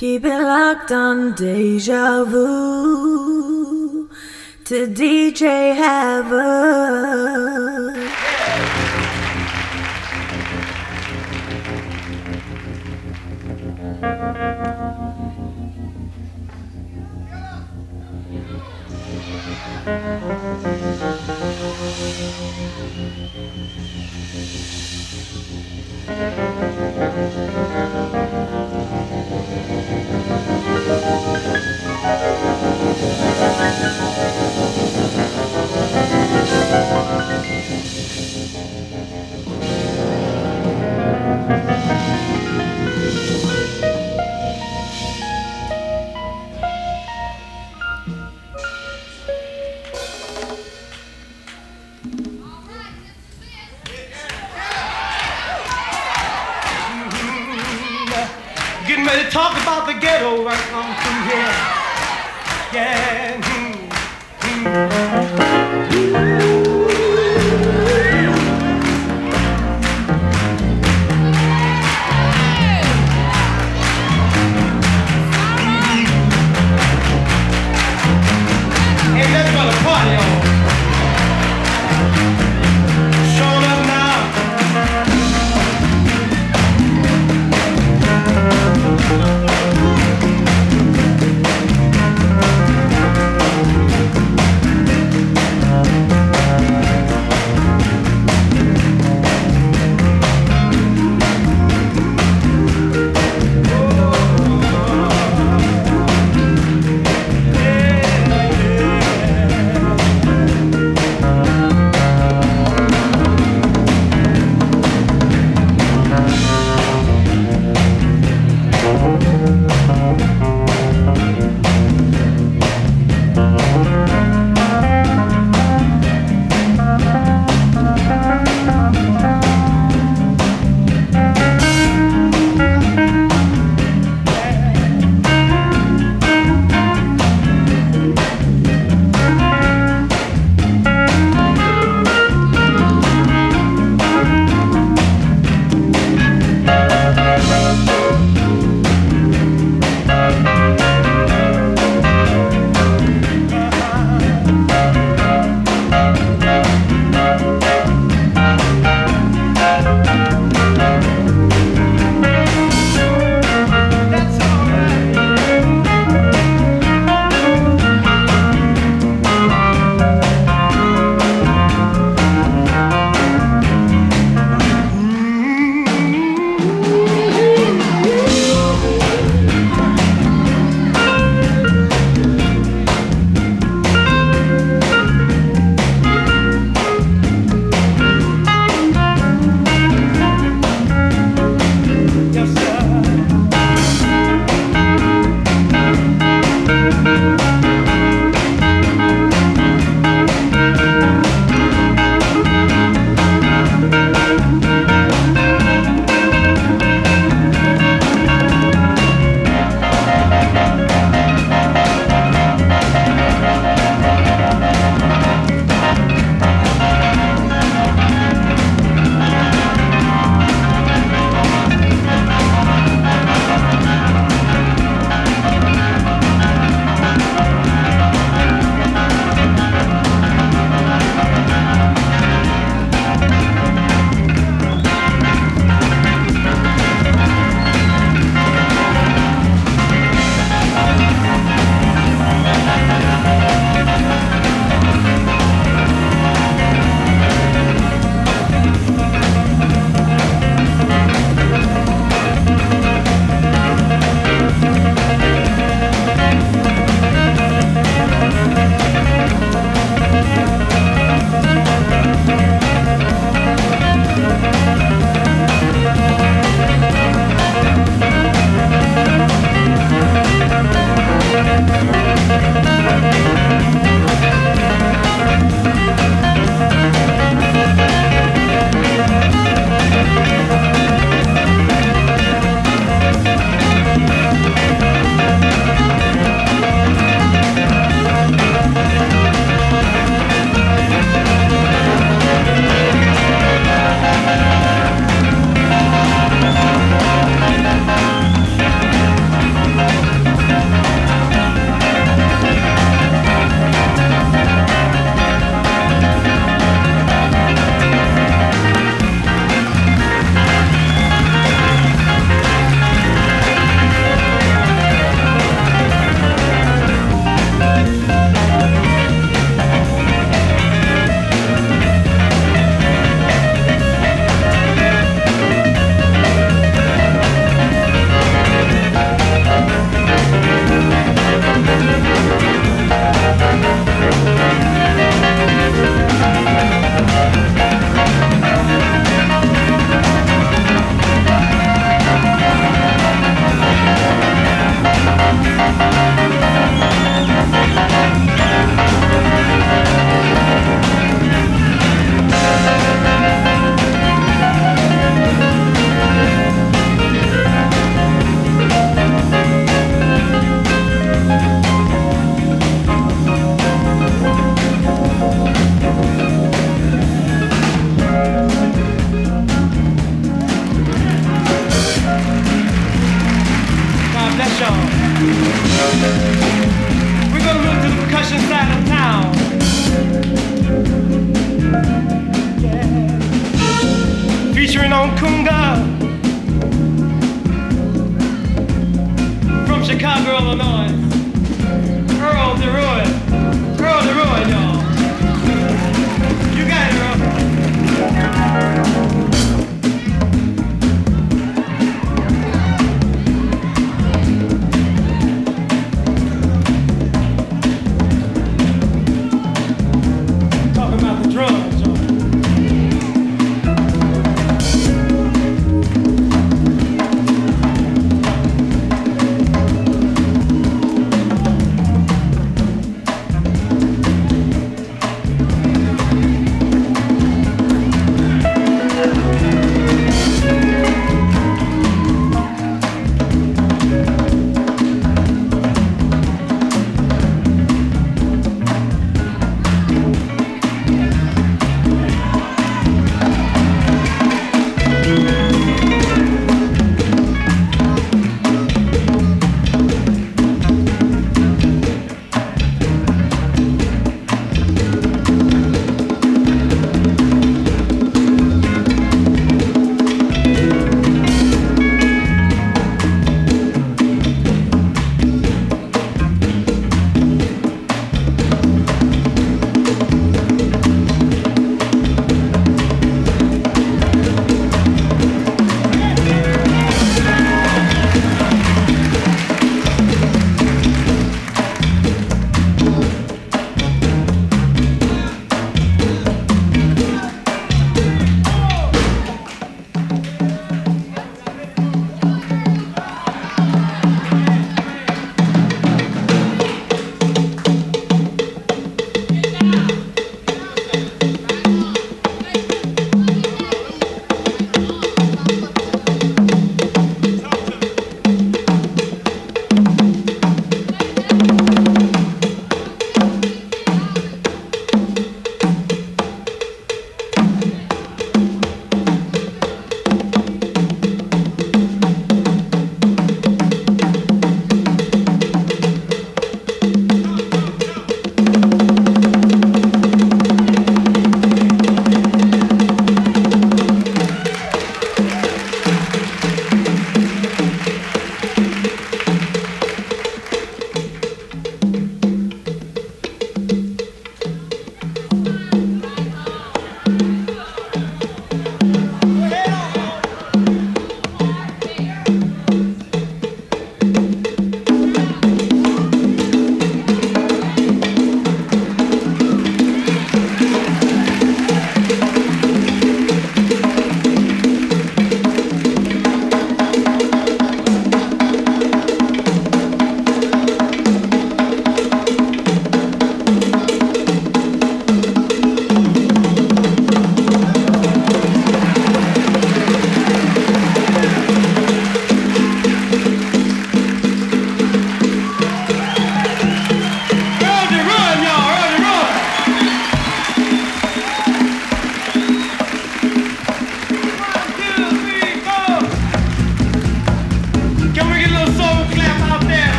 Keep it locked on deja vu to DJ Havoc. Música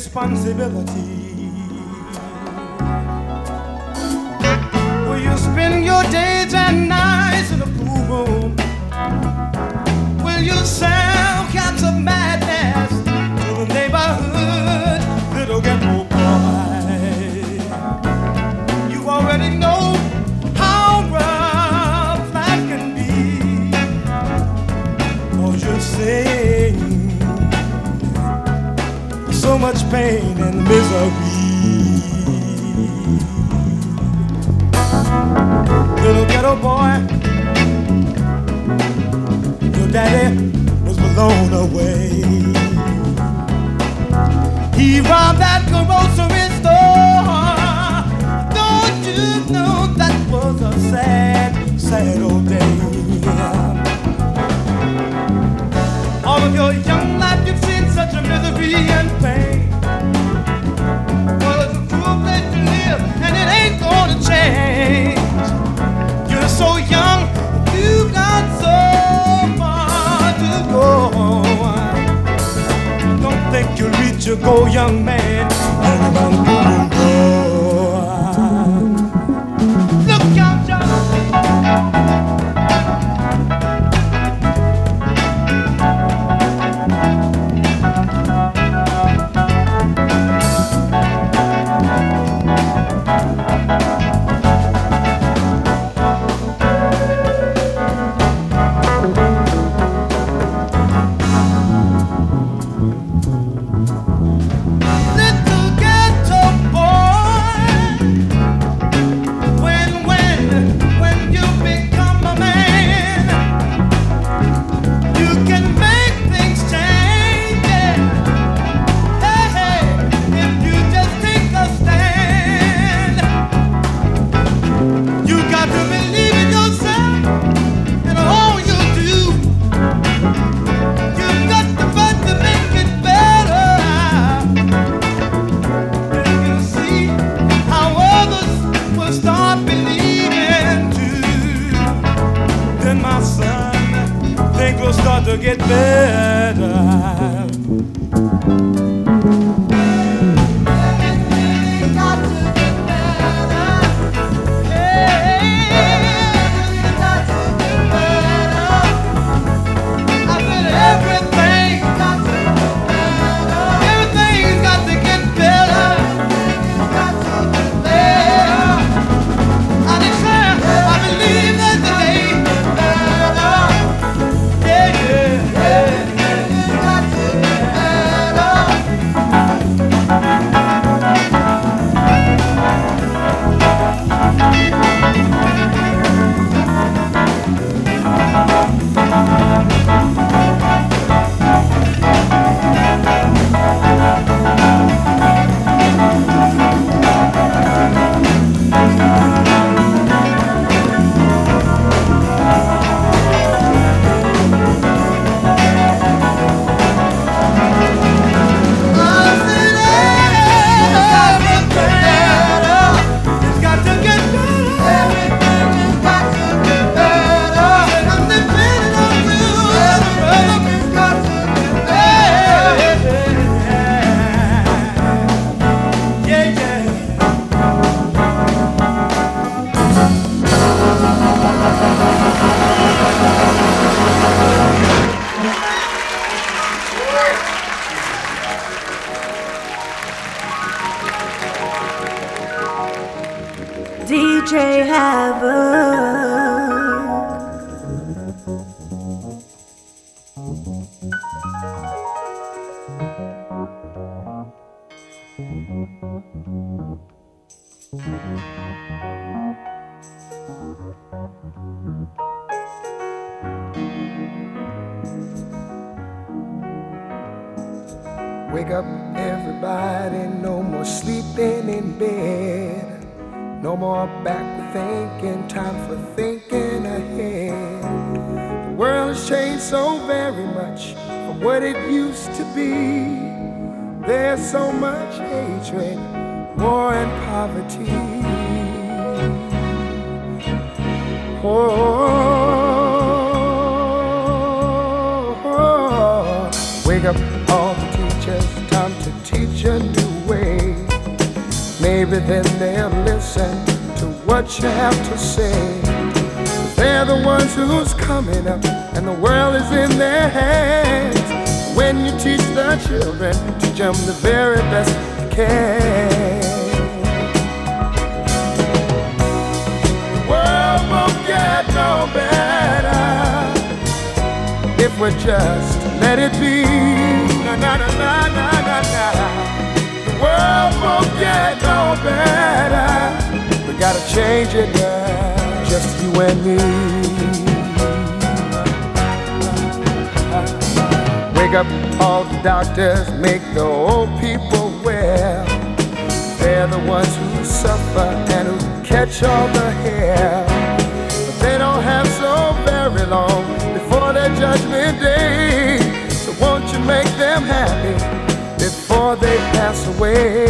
responsibility. To get better. They pass away?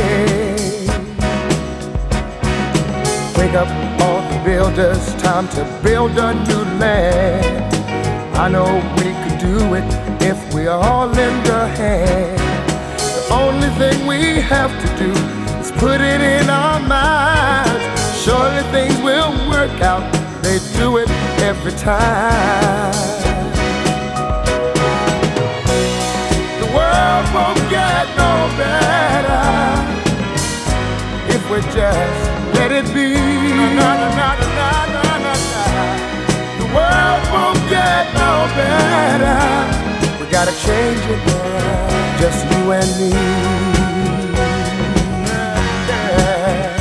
Wake up all the builders, time to build a new land. I know we could do it if we all lend a hand. The only thing we have to do is put it in our minds. Surely things will work out. They do it every time. Won't get no better if we just let it be. Na, na, na. The world won't get no better. We gotta change it, girl. Just you and me. Yeah.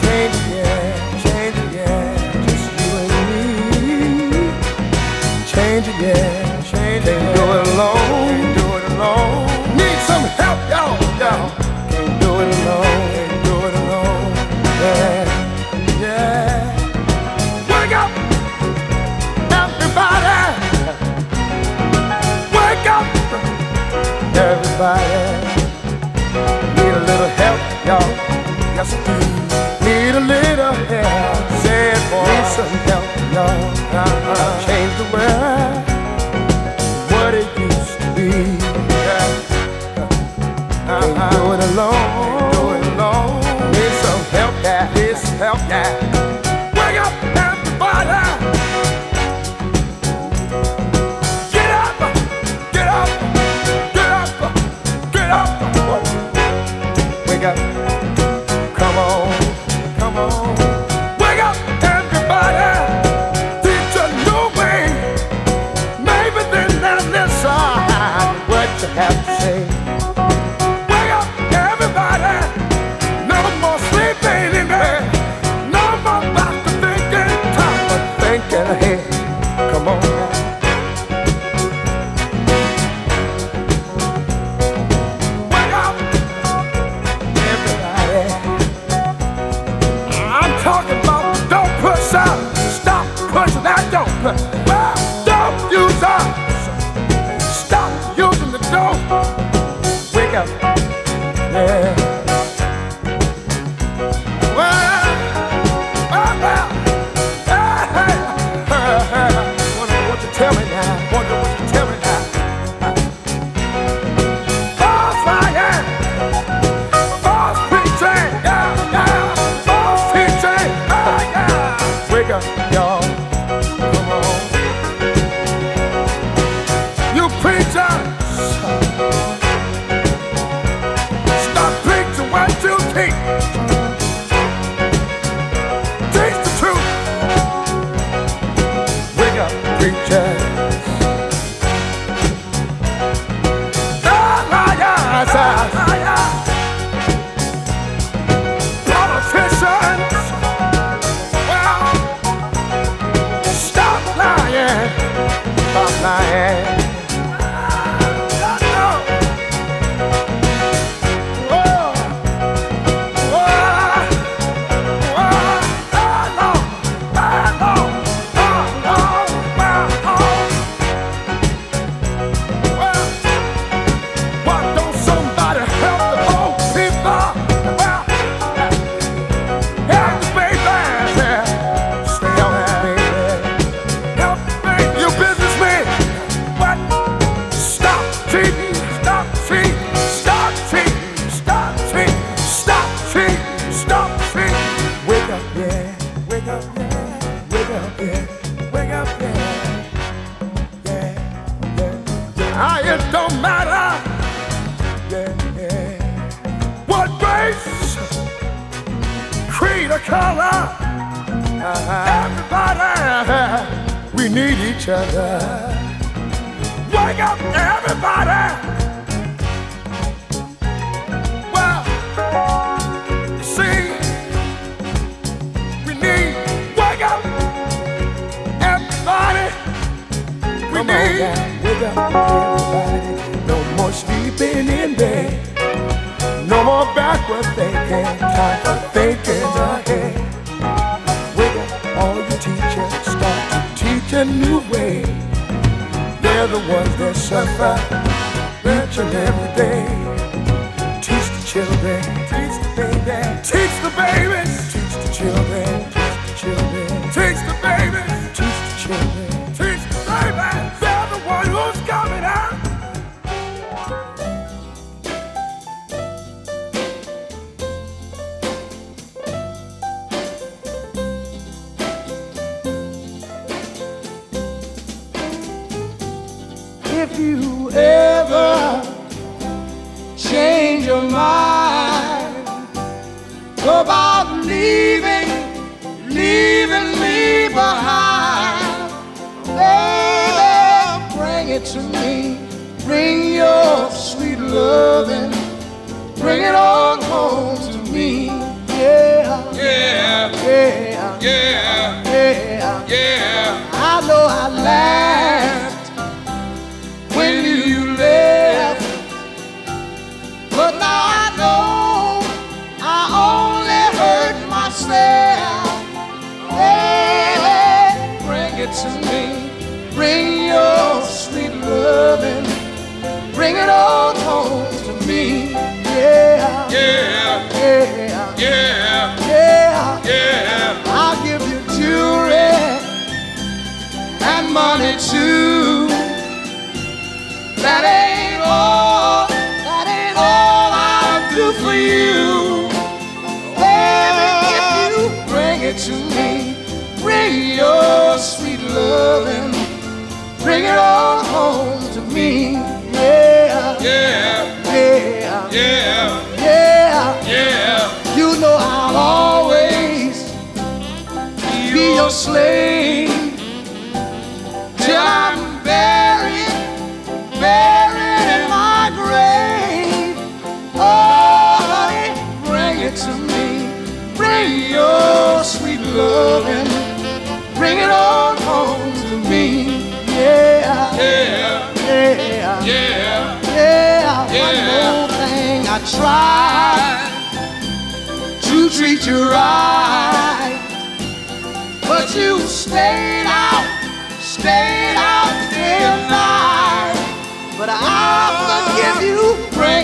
Change it, yeah. Just you and me. Change yeah. Can't do it alone. Can't do it alone. Need some help, y'all. Y'all. Can't do it alone. Can't do it alone. Yeah. Yeah. Wake up, everybody. Wake up, everybody. Need a little help, y'all. Yes, I help, yeah.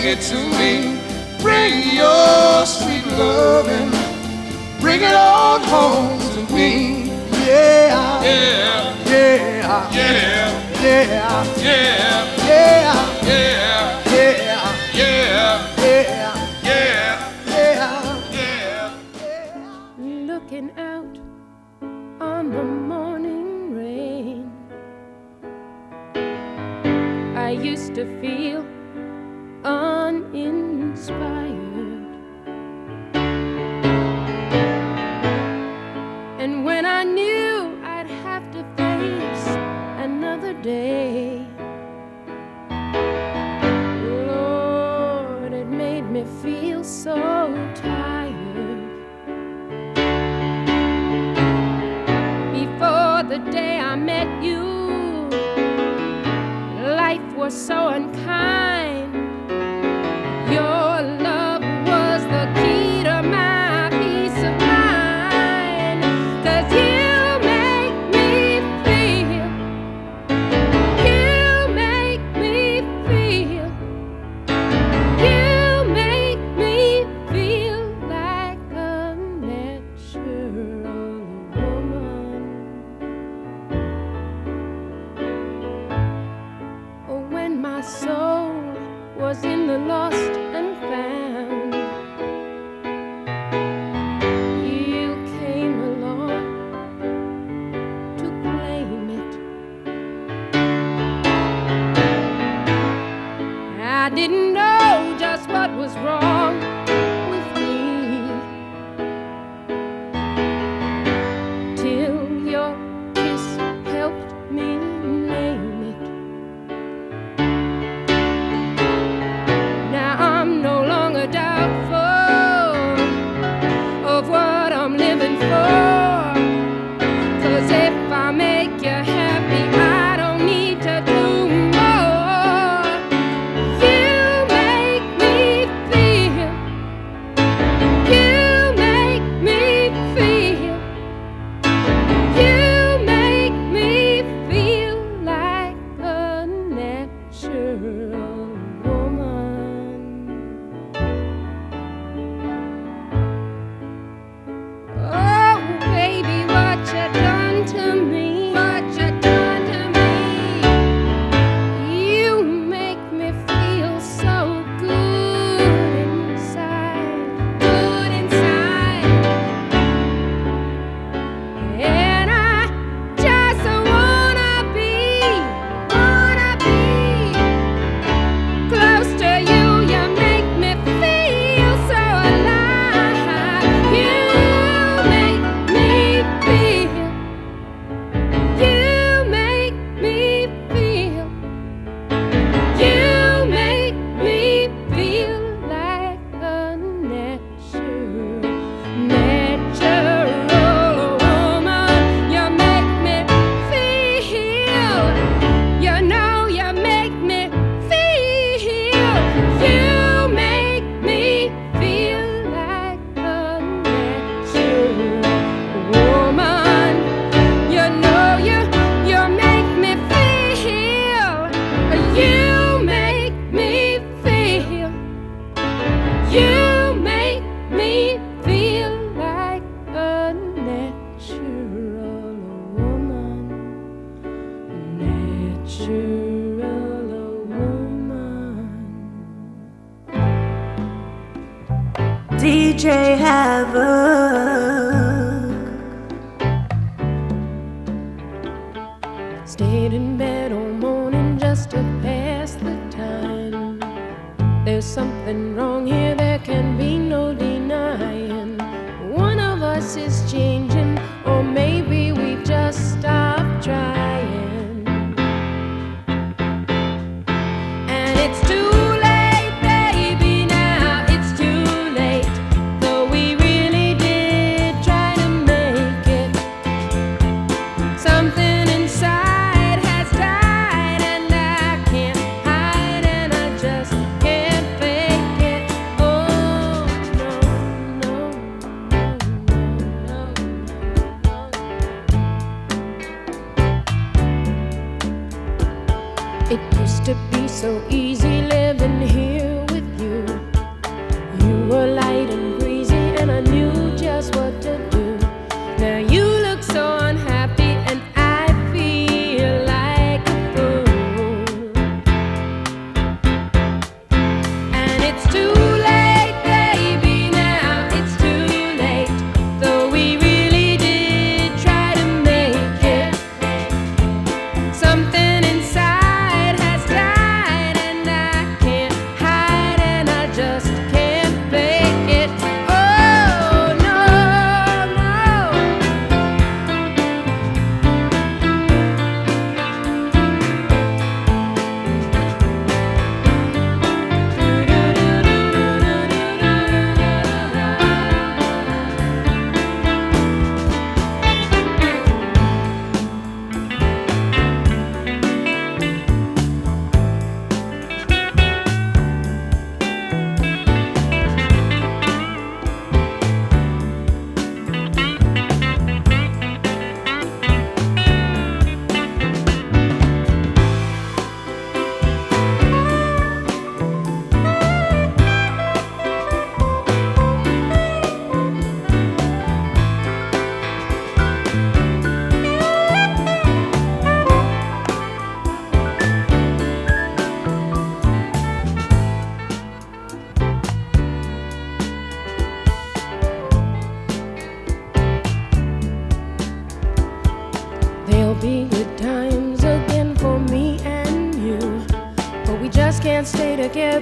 bring it to me. Bring your sweet loving. Bring it on home to me. Yeah. Yeah. Yeah. Yeah. Yeah. Yeah. Yeah. Yeah. yeah. inspired. And when I knew I'd have to face another day, Lord, it made me feel so tired. Before the day I met you, life was so unkind.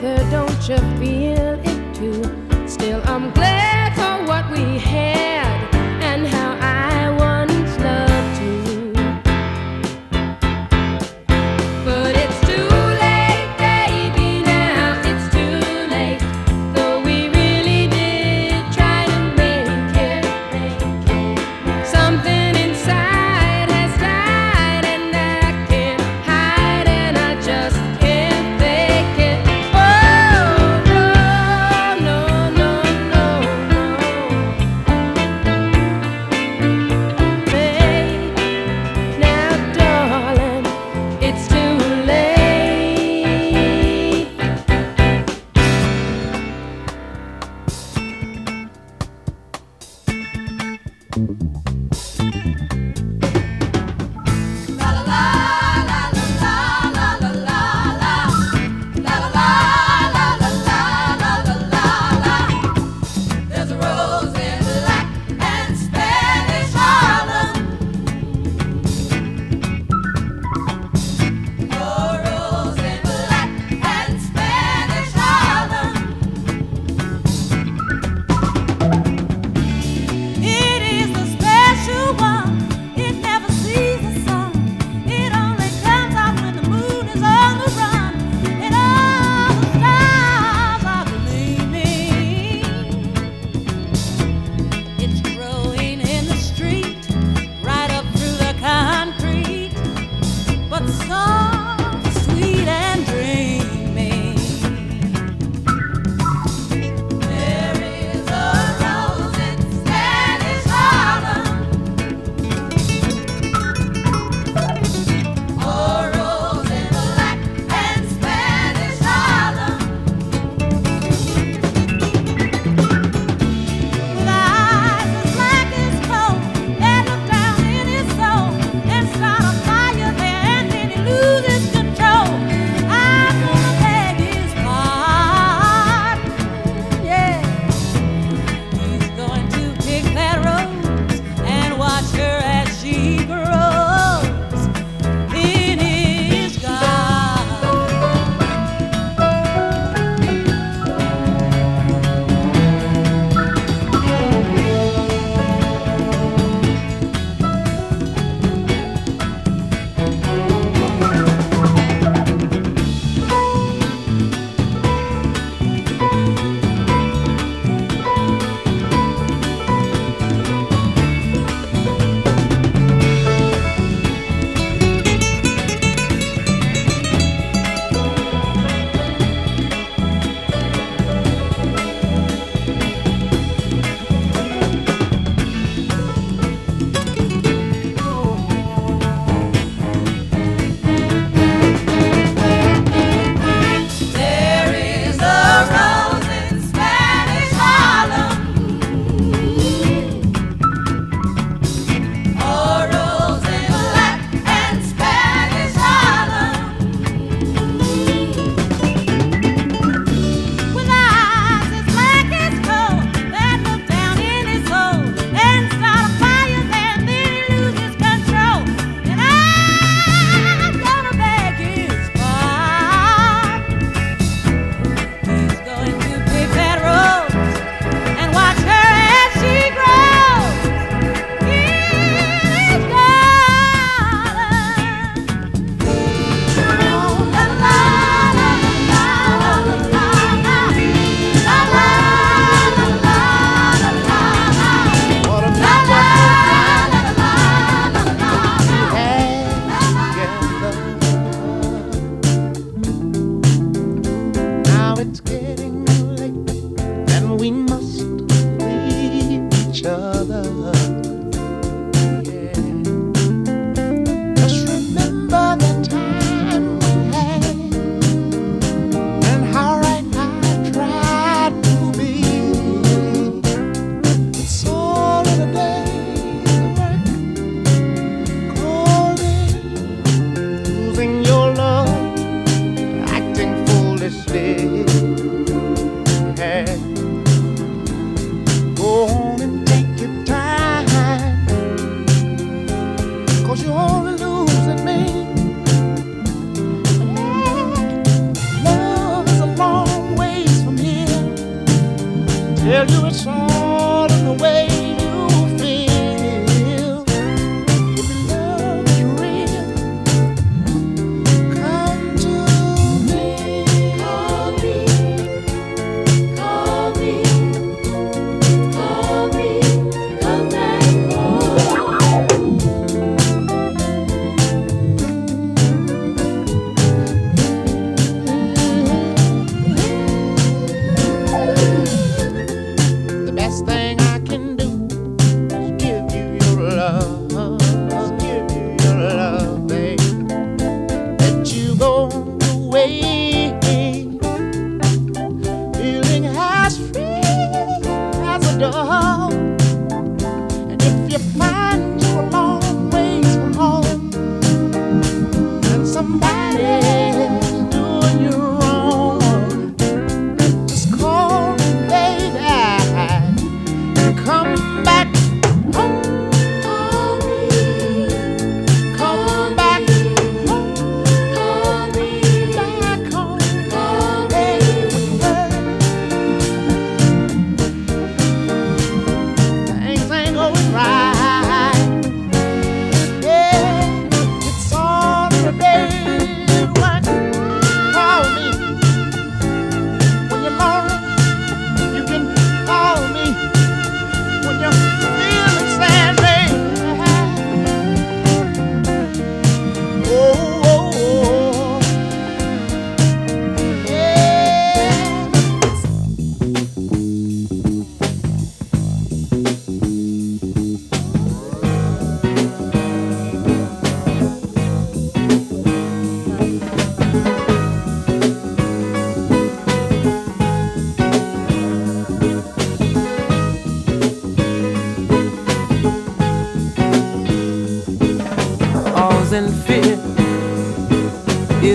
Together, don't you feel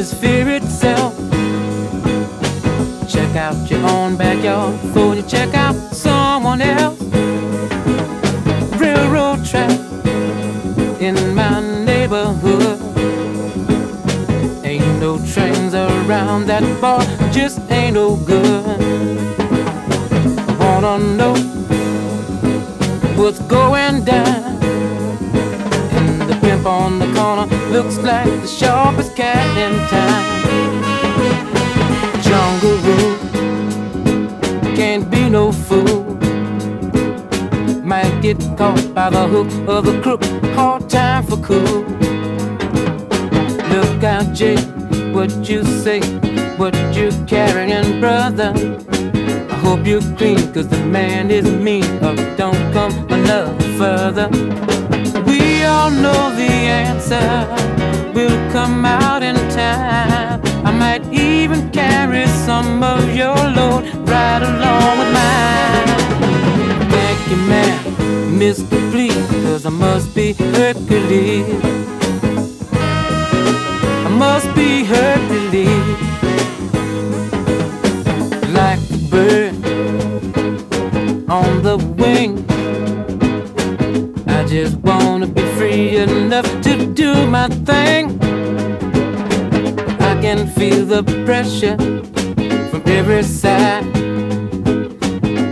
is fear itself. Check out your own backyard before you check out someone else. Railroad track in my neighborhood. Ain't no trains around that far, just ain't no good. Wanna know what's going down. Looks like the sharpest cat in town. Jungle rule can't be no fool. Might get caught by the hook of the crook. Hard time for cool. Look out, Jake, what you say, what you carrying, brother. I hope you're clean, cause the man is mean, or don't come another further. All know the answer will come out in time. I might even carry some of your load right along with mine. Thank you, man, Mr. Please, cause I must be Hercules. I must be Hercules. Like the bird on the wing. Do my thing. I can feel the pressure from every side.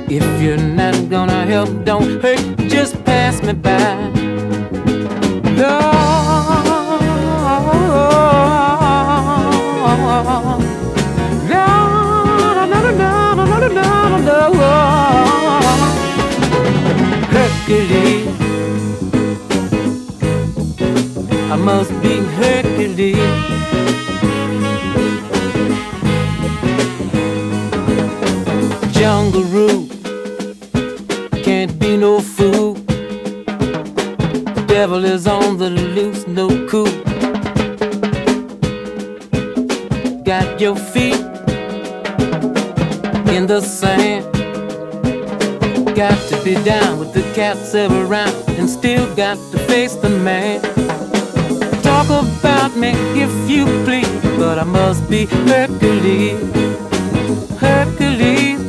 If you're not gonna help, don't hurt, just pass me by. I must be Hercules. Jungle rule can't be no fool. Devil is on the loose, no cool. Got your feet in the sand. Got to be down with the cats around and still got to face the man. must be Hercules, Hercules.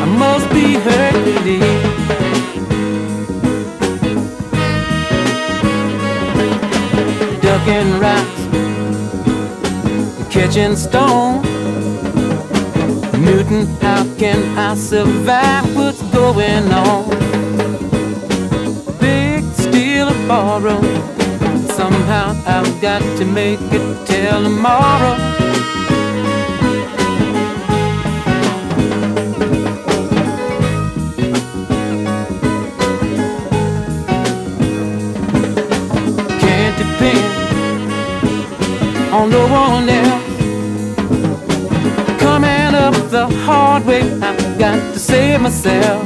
I must be Hercules. Ducking rocks, catching stone. Newton, how can I survive what's going on? make it till tomorrow. Can't depend on no one else. Coming up the hard way, I've got to save myself.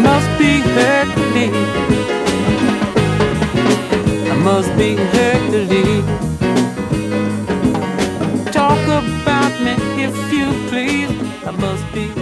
Must be hurt, I must be hurt. Talk about me if you please. I must be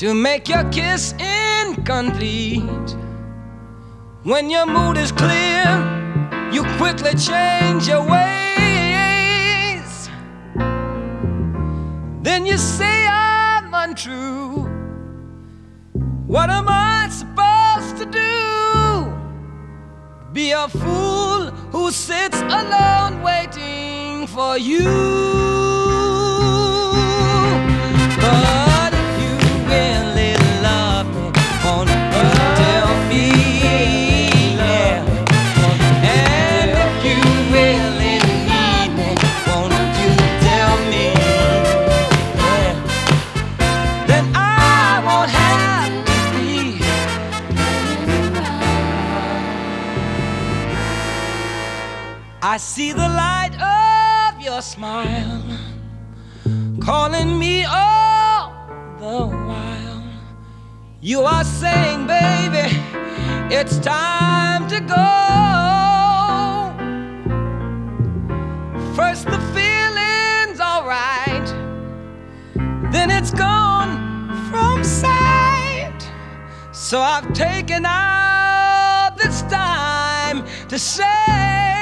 to make your kiss incomplete. When your mood is clear, you quickly change your way. See the light of your smile calling me all the while. You are saying, baby, it's time to go. First, the feeling's alright, then it's gone from sight. So I've taken out this time to say.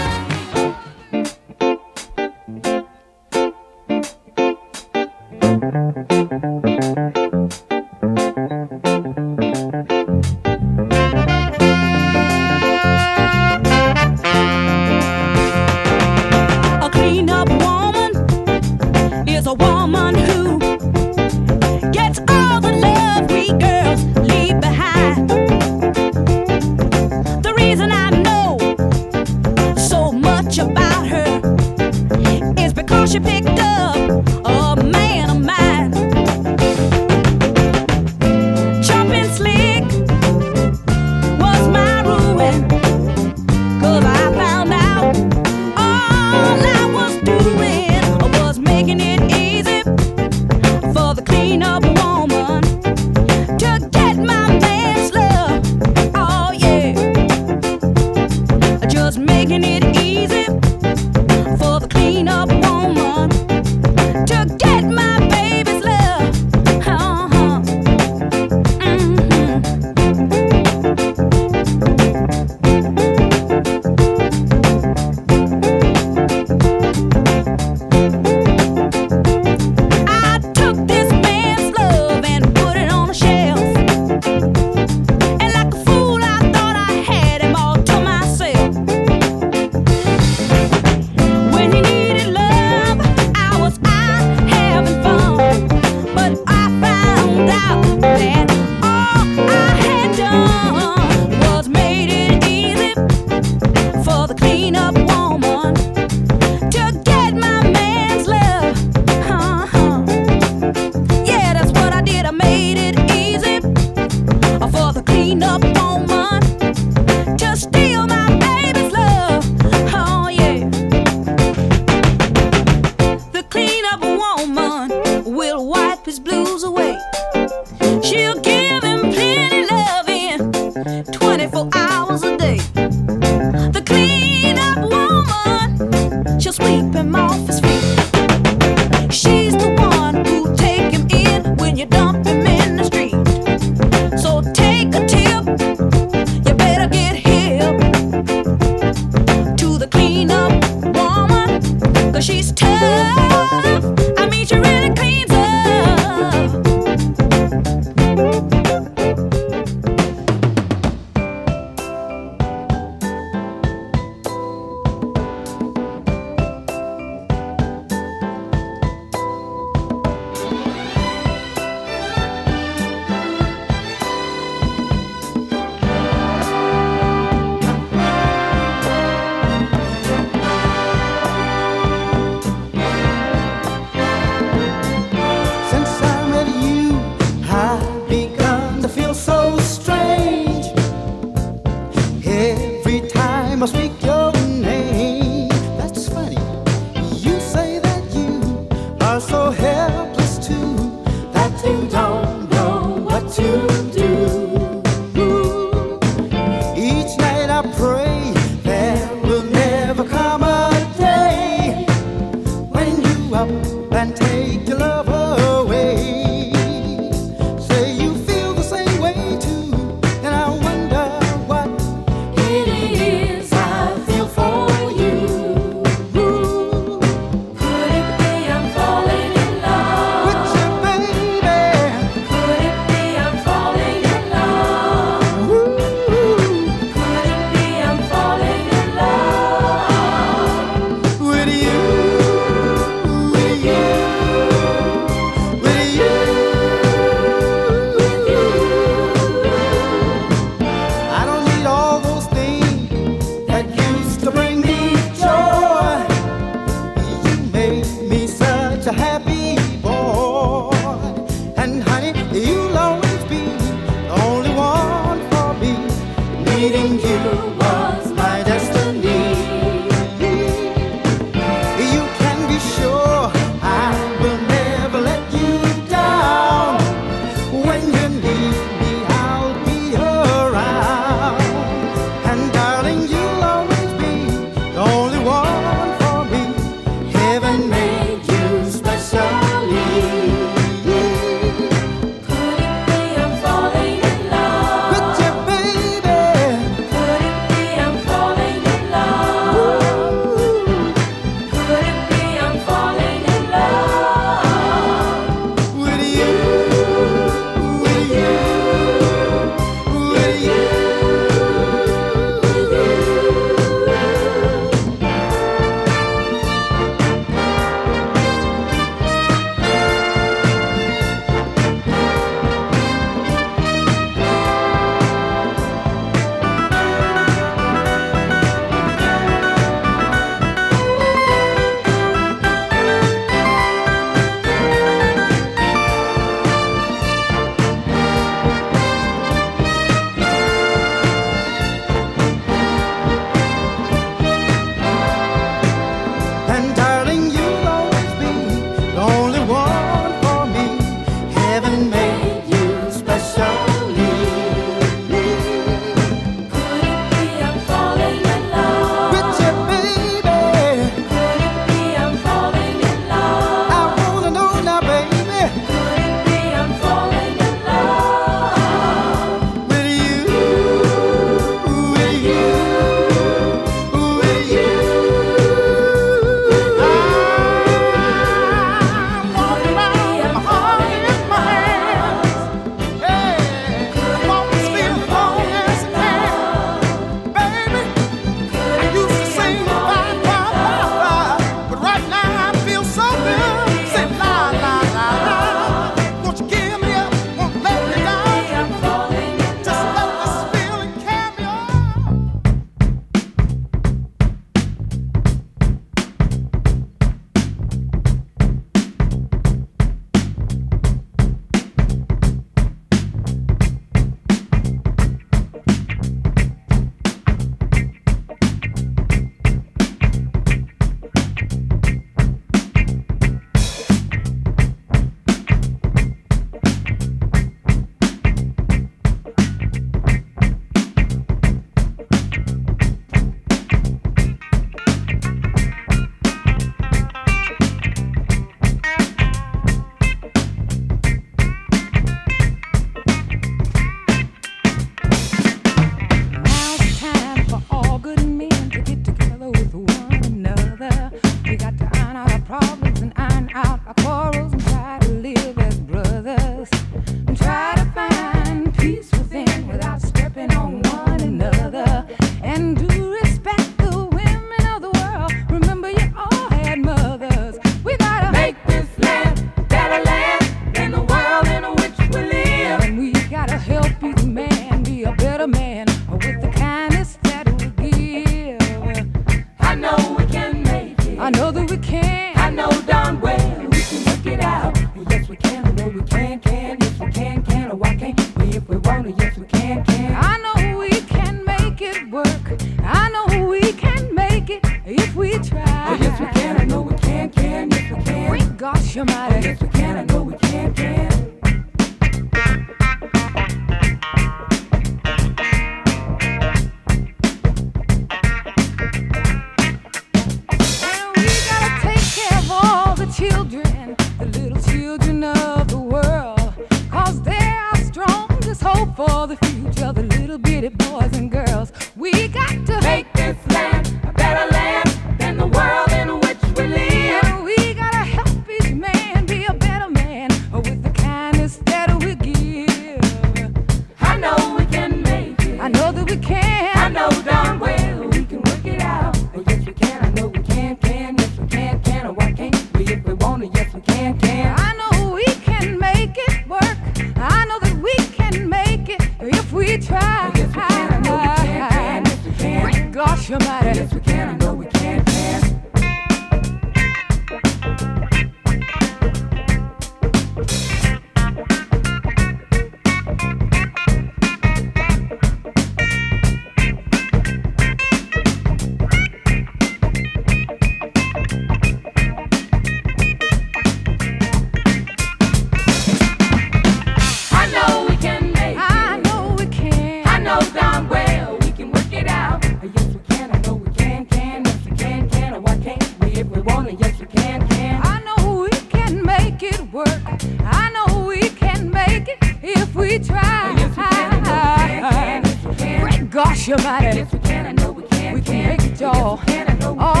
I know that we can. I know darn well we can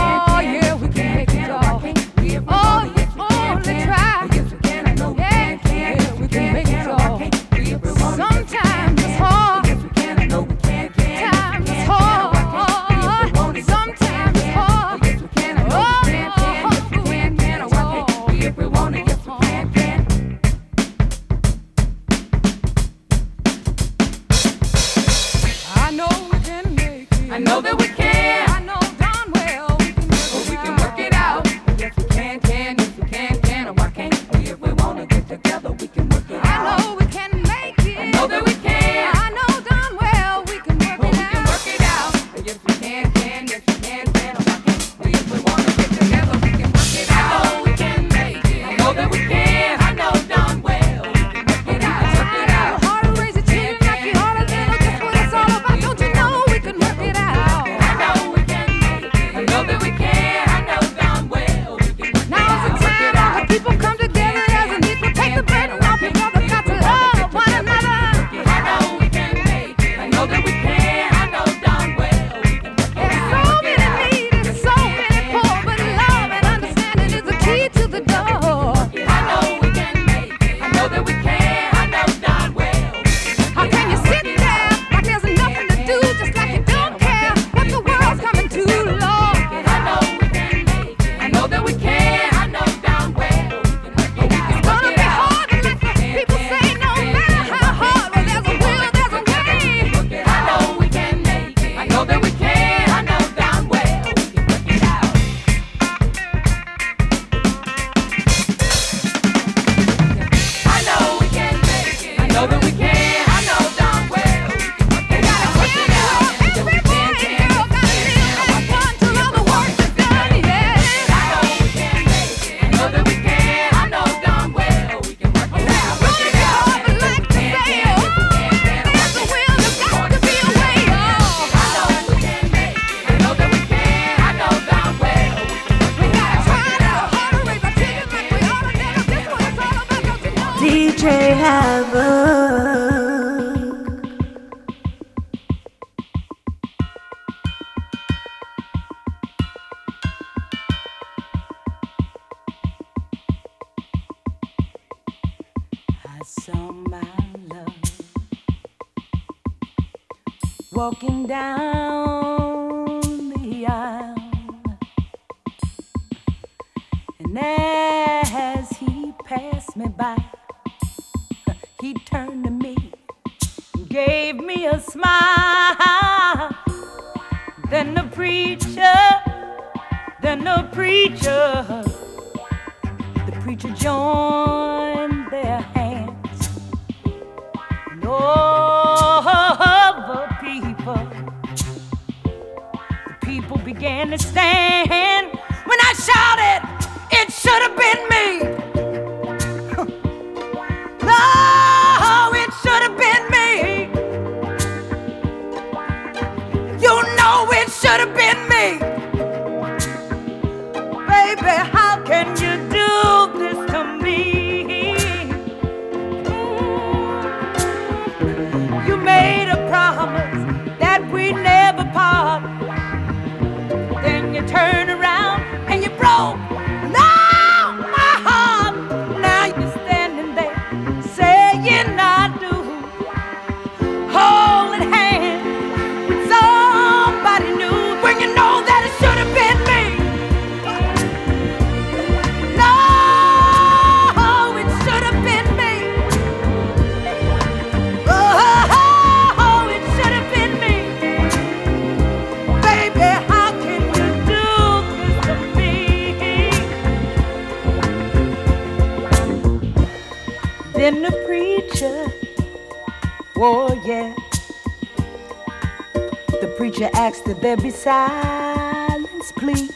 ask that there be silence, please.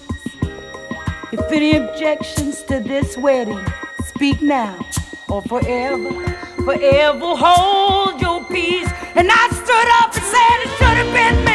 If any objections to this wedding, speak now or forever, forever hold your peace. And I stood up and said it should have been me.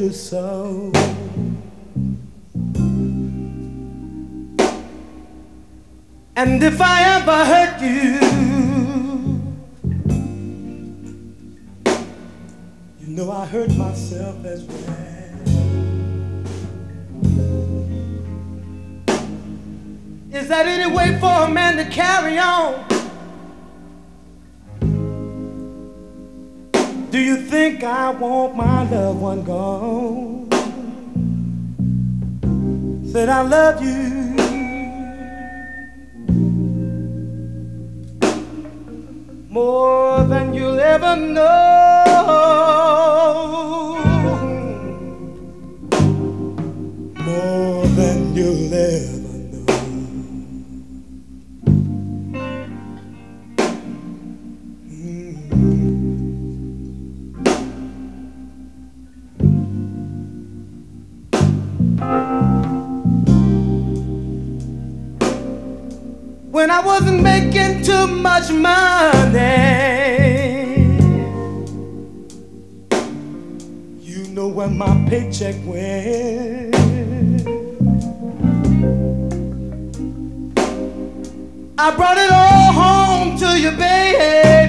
you so. And if I ever hurt you, loved one gone. Said, I love you. much money. You know where my paycheck went. I brought it all home to you, baby.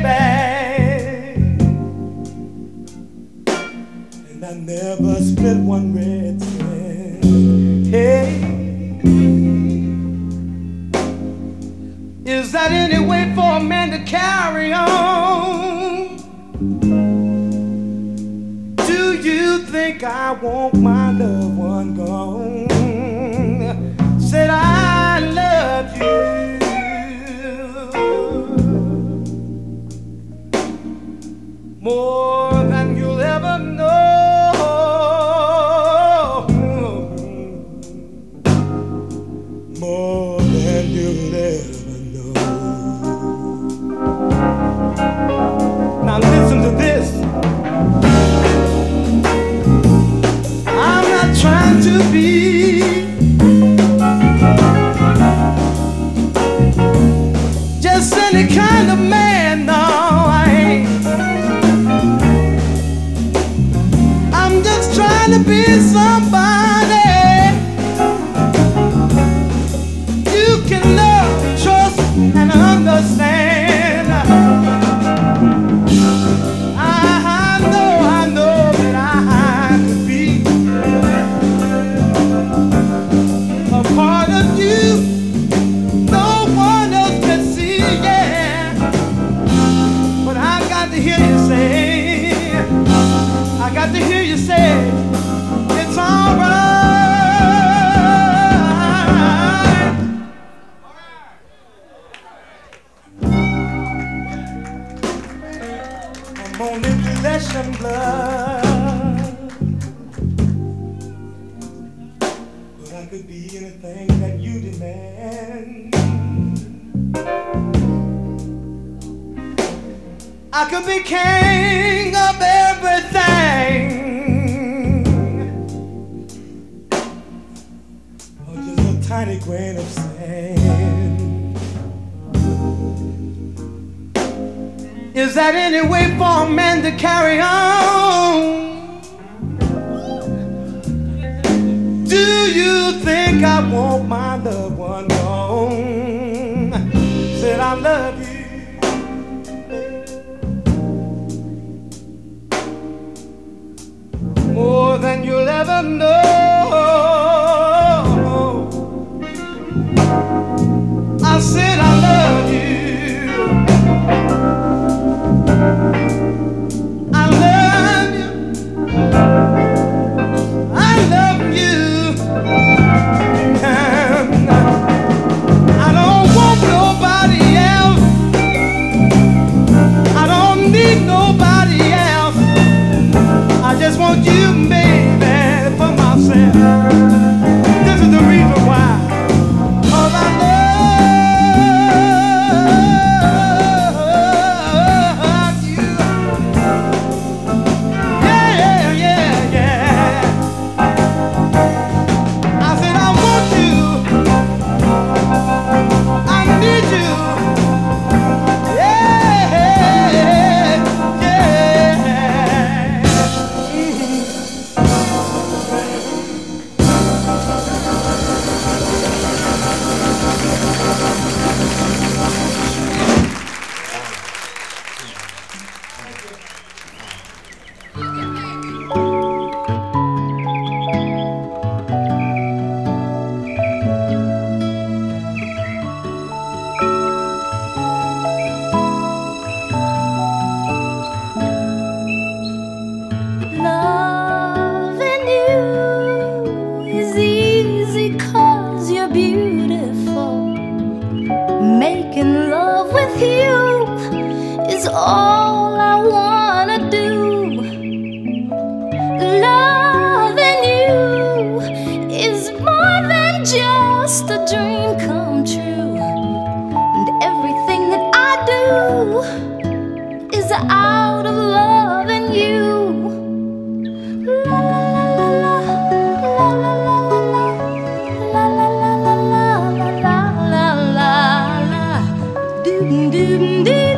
dümdüz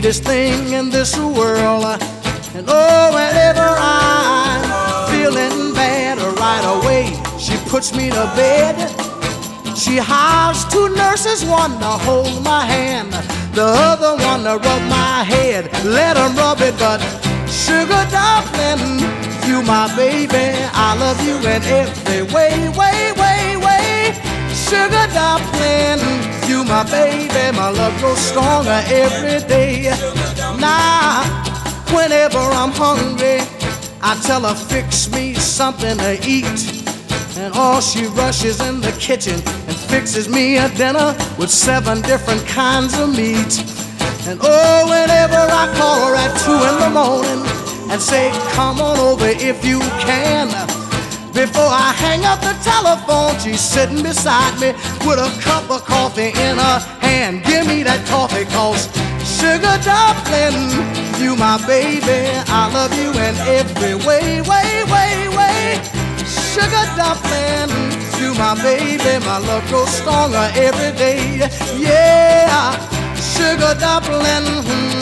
sweetest thing in this world. And oh, whenever I'm feeling bad right away, she puts me to bed. She hires two nurses, one to hold my hand, the other one to rub my head. Let them rub it, but sugar dumpling, you my baby, I love you in every way, way, way, way. Sugar you my baby, my love grows stronger every day. Now, whenever I'm hungry, I tell her fix me something to eat. And all she rushes in the kitchen and fixes me a dinner with seven different kinds of meat. And oh, whenever I call her at two in the morning and say, come on over if you can. Before I hang up the telephone, she's sitting beside me with a cup of coffee in her hand. Give me that coffee, cause sugar dumpling, you my baby. I love you in every way, way, way, way. Sugar dumpling, you my baby. My love grows stronger every day. Yeah, sugar dumpling. Hmm.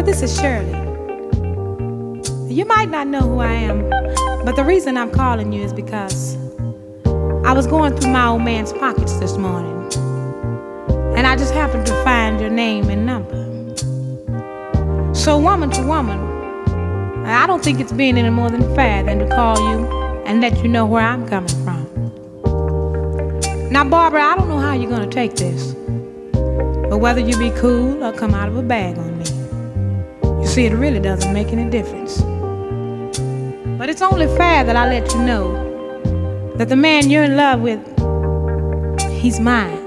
Barbara, this is Shirley. You might not know who I am, but the reason I'm calling you is because I was going through my old man's pockets this morning, and I just happened to find your name and number. So, woman to woman, I don't think it's being any more than fair than to call you and let you know where I'm coming from. Now, Barbara, I don't know how you're gonna take this, but whether you be cool or come out of a bag see, it really doesn't make any difference. But it's only fair that I let you know that the man you're in love with, he's mine.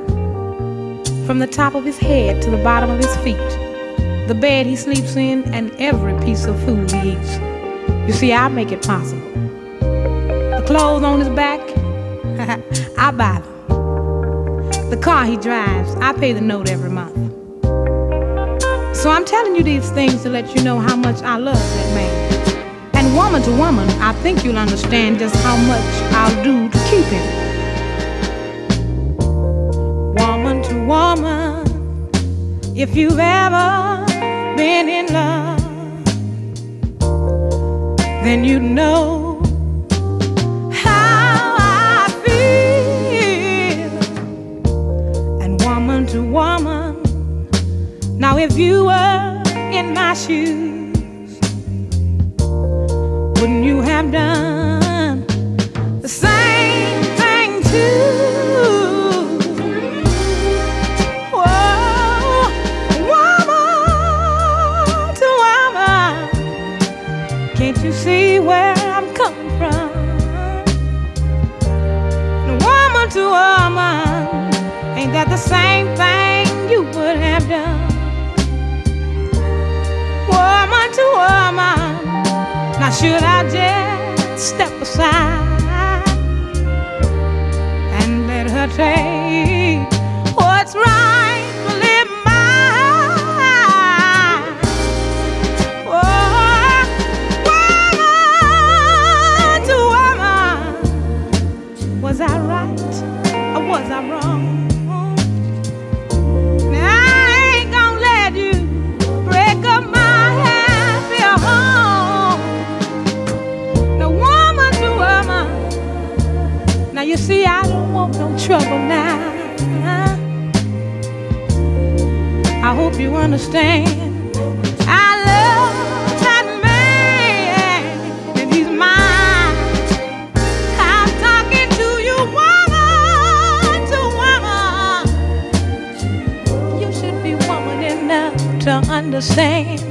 From the top of his head to the bottom of his feet, the bed he sleeps in, and every piece of food he eats. You see, I make it possible. The clothes on his back, I buy them. The car he drives, I pay the note every month. So I'm telling you these things to let you know how much I love that man. And woman to woman, I think you'll understand just how much I'll do to keep him. Woman to woman, if you've ever been in love, then you know how I feel. And woman to woman, now if you were in my shoes, wouldn't you have done the same thing too? Can't you see where I'm coming from? Woman to woman, ain't that the same thing Woman. Now should I just step aside and let her take what's rightfully trouble now. I hope you understand. I love that man, and he's mine. I'm talking to you, woman to woman. You should be woman enough to understand.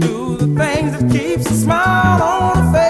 do the things that keeps a smile on her face.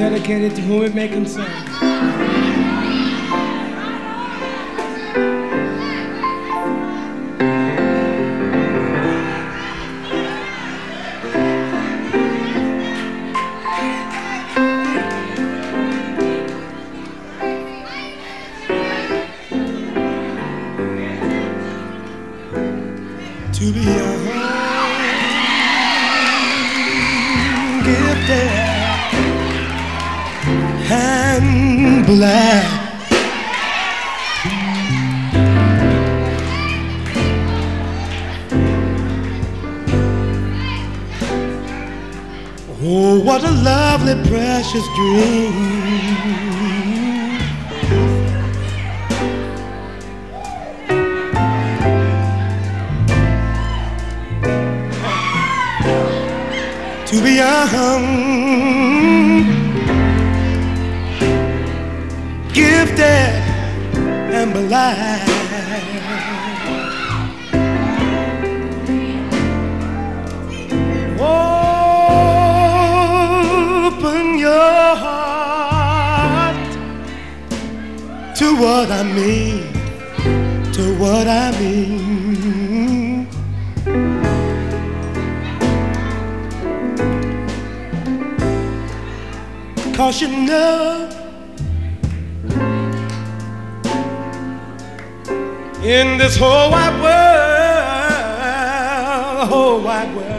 dedicated to whom it may concern. lovely, precious dream. To be young, gifted, and blind. what I mean, to what I mean. Cause you know, in this whole wide world, whole wide world.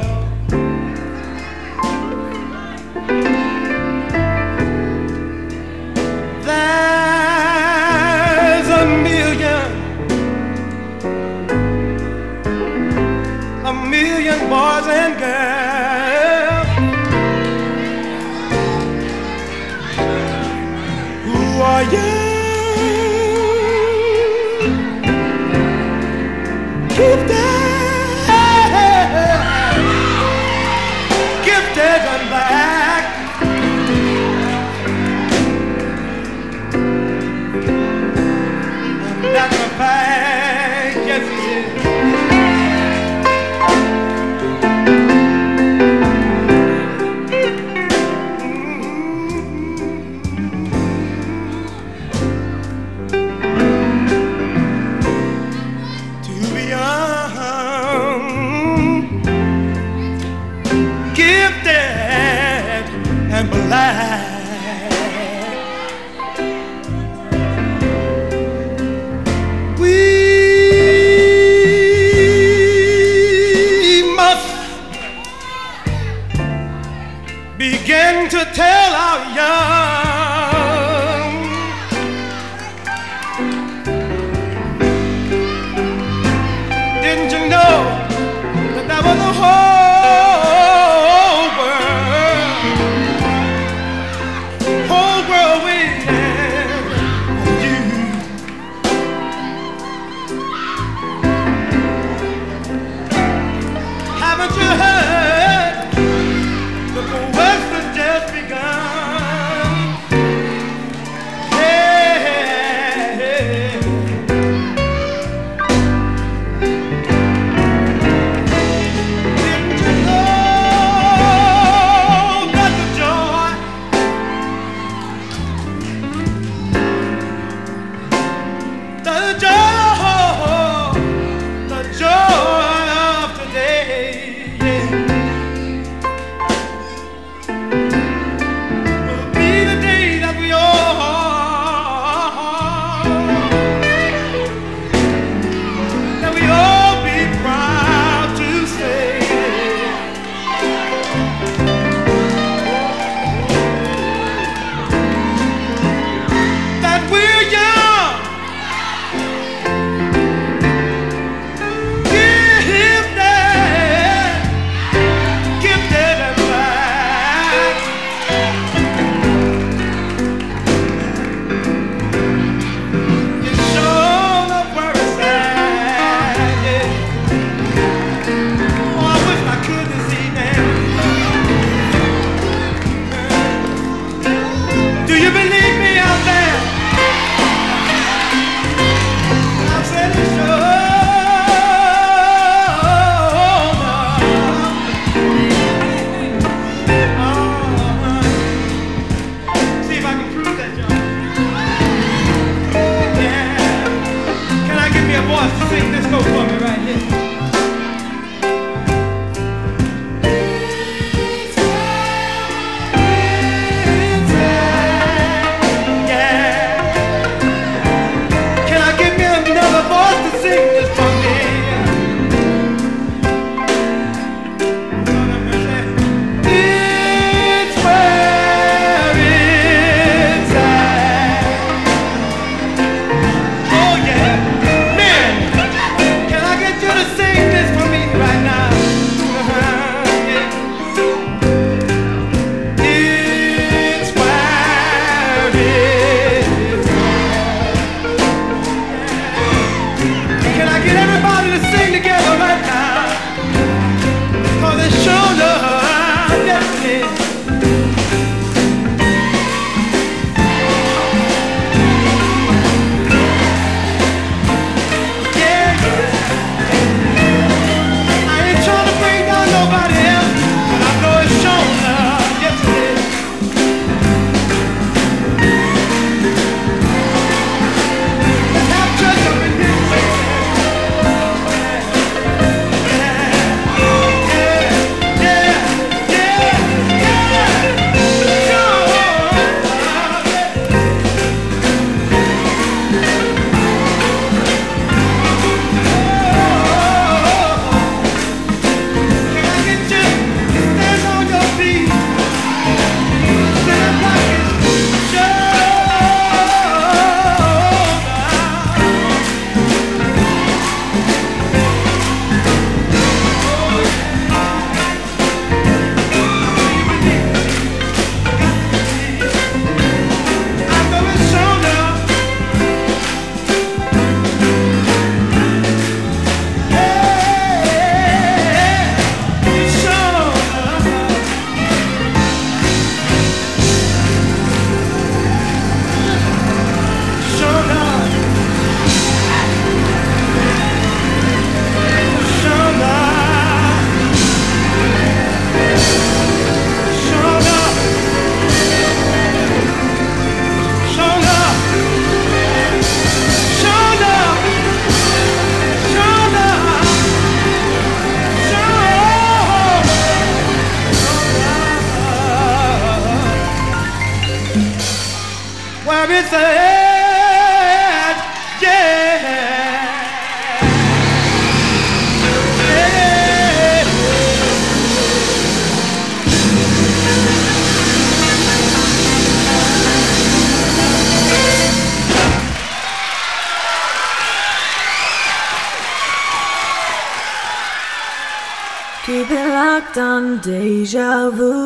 Deja vu